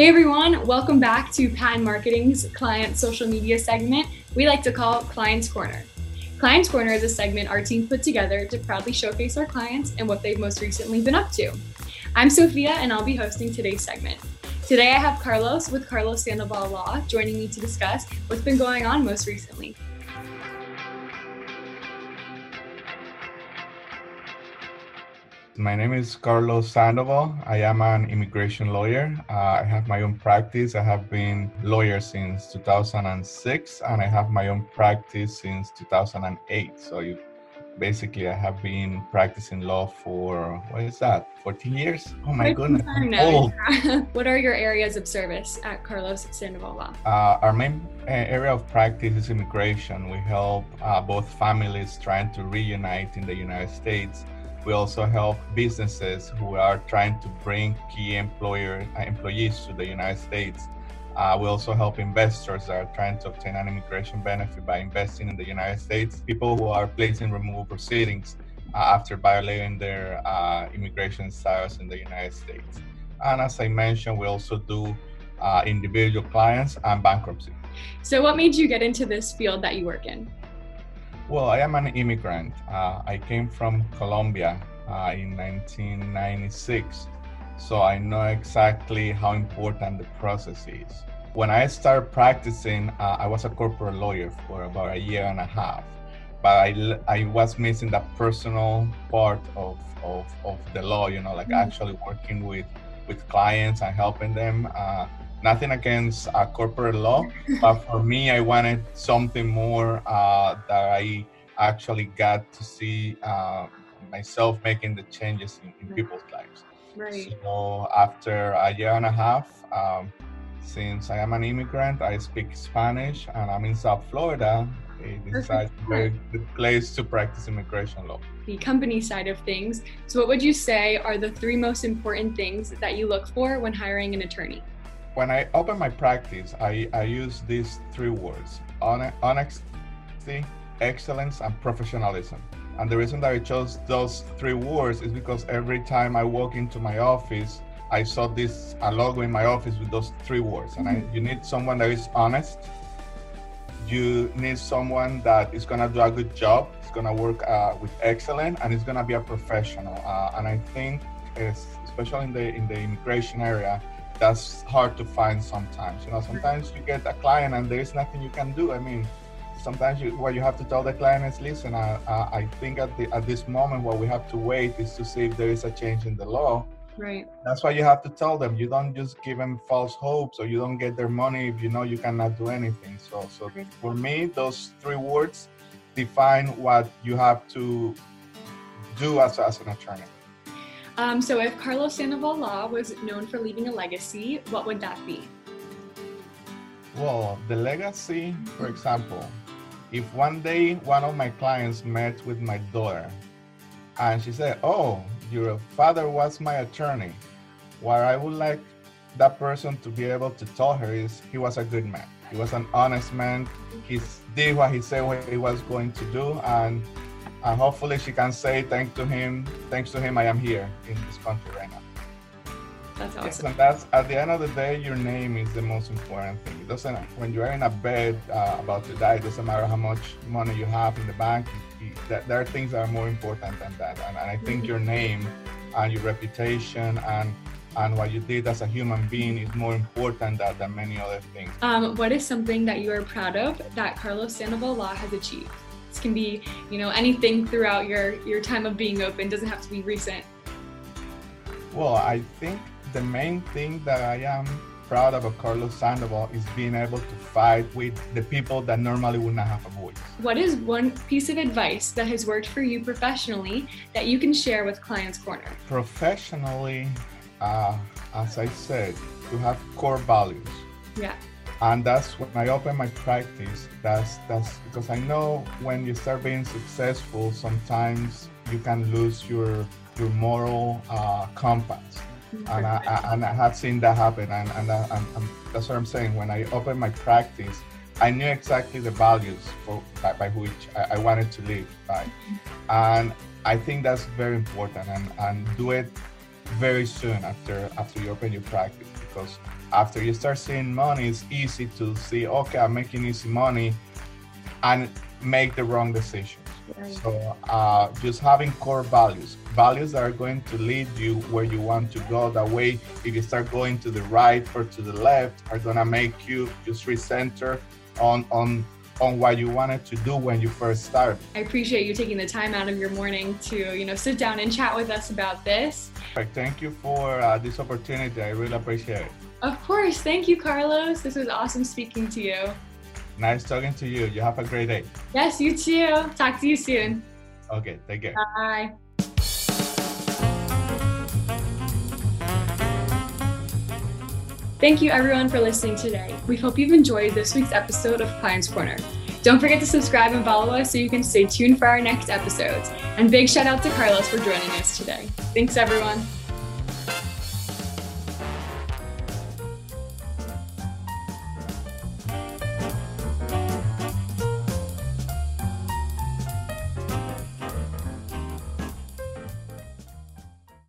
Hey everyone, welcome back to Patent Marketing's client social media segment we like to call Clients Corner. Clients Corner is a segment our team put together to proudly showcase our clients and what they've most recently been up to. I'm Sophia and I'll be hosting today's segment. Today I have Carlos with Carlos Sandoval Law joining me to discuss what's been going on most recently. My name is Carlos Sandoval. I am an immigration lawyer. Uh, I have my own practice. I have been lawyer since 2006, and I have my own practice since 2008. So you, basically, I have been practicing law for what is that? 14 years? Oh my goodness! Old. what are your areas of service at Carlos Sandoval Law? Uh, our main uh, area of practice is immigration. We help uh, both families trying to reunite in the United States we also help businesses who are trying to bring key employer uh, employees to the United States. Uh, we also help investors that are trying to obtain an immigration benefit by investing in the United States. People who are placing removal proceedings uh, after violating their uh, immigration status in the United States. And as I mentioned, we also do uh, individual clients and bankruptcy. So, what made you get into this field that you work in? Well, I am an immigrant. Uh, I came from Colombia uh, in 1996, so I know exactly how important the process is. When I started practicing, uh, I was a corporate lawyer for about a year and a half, but I, I was missing that personal part of, of, of the law, you know, like mm-hmm. actually working with, with clients and helping them uh, nothing against uh, corporate law, but for me, I wanted something more uh, that I actually got to see uh, myself making the changes in, in people's lives. Right. So after a year and a half, um, since I am an immigrant, I speak Spanish, and I'm in South Florida. It's a very good place to practice immigration law. The company side of things. So, what would you say are the three most important things that you look for when hiring an attorney? When I open my practice, I, I use these three words honesty, excellence, and professionalism. And the reason that I chose those three words is because every time I walk into my office, I saw this a logo in my office with those three words. And I, mm-hmm. you need someone that is honest. You need someone that is gonna do a good job. It's gonna work uh, with excellence, and it's gonna be a professional. Uh, and I think, especially in the in the immigration area, that's hard to find sometimes. You know, sometimes you get a client and there is nothing you can do. I mean, sometimes you, what you have to tell the client is, listen, I, I think at, the, at this moment what we have to wait is to see if there is a change in the law. Right. That's why you have to tell them. You don't just give them false hopes or you don't get their money if you know you cannot do anything. So, so for me, those three words define what you have to do as, as an attorney. Um, so, if Carlos Sandoval Law was known for leaving a legacy, what would that be? Well, the legacy, for example, if one day one of my clients met with my daughter and she said, Oh, your father was my attorney, what I would like that person to be able to tell her is he was a good man. He was an honest man. He did what he said what he was going to do, and and hopefully she can say thanks to him thanks to him i am here in this country right now that's awesome yes, and that's at the end of the day your name is the most important thing it doesn't when you're in a bed uh, about to die it doesn't matter how much money you have in the bank that there are things that are more important than that and, and i think mm-hmm. your name and your reputation and and what you did as a human being is more important than, than many other things. Um, what is something that you are proud of that Carlos Sandoval Law has achieved? Can be, you know, anything throughout your your time of being open. Doesn't have to be recent. Well, I think the main thing that I am proud of Carlos Sandoval is being able to fight with the people that normally would not have a voice. What is one piece of advice that has worked for you professionally that you can share with Clients Corner? Professionally, uh, as I said, to have core values. Yeah and that's when I open my practice. That's that's because I know when you start being successful, sometimes you can lose your your moral uh, compass. And I, I, and I have seen that happen, and, and, and, and that's what I'm saying. When I opened my practice, I knew exactly the values for, by, by which I, I, wanted to live by, and I think that's very important. And, and do it very soon after after you open your practice because after you start seeing money, it's easy to see, okay, I'm making easy money and make the wrong decisions. Right. So uh, just having core values, values that are going to lead you where you want to go. That way, if you start going to the right or to the left, are gonna make you just recenter on on on what you wanted to do when you first started. I appreciate you taking the time out of your morning to, you know, sit down and chat with us about this. Thank you for uh, this opportunity. I really appreciate it. Of course. Thank you, Carlos. This was awesome speaking to you. Nice talking to you. You have a great day. Yes, you too. Talk to you soon. Okay, take care. Bye. Thank you everyone for listening today. We hope you've enjoyed this week's episode of Clients Corner. Don't forget to subscribe and follow us so you can stay tuned for our next episodes. And big shout out to Carlos for joining us today. Thanks everyone.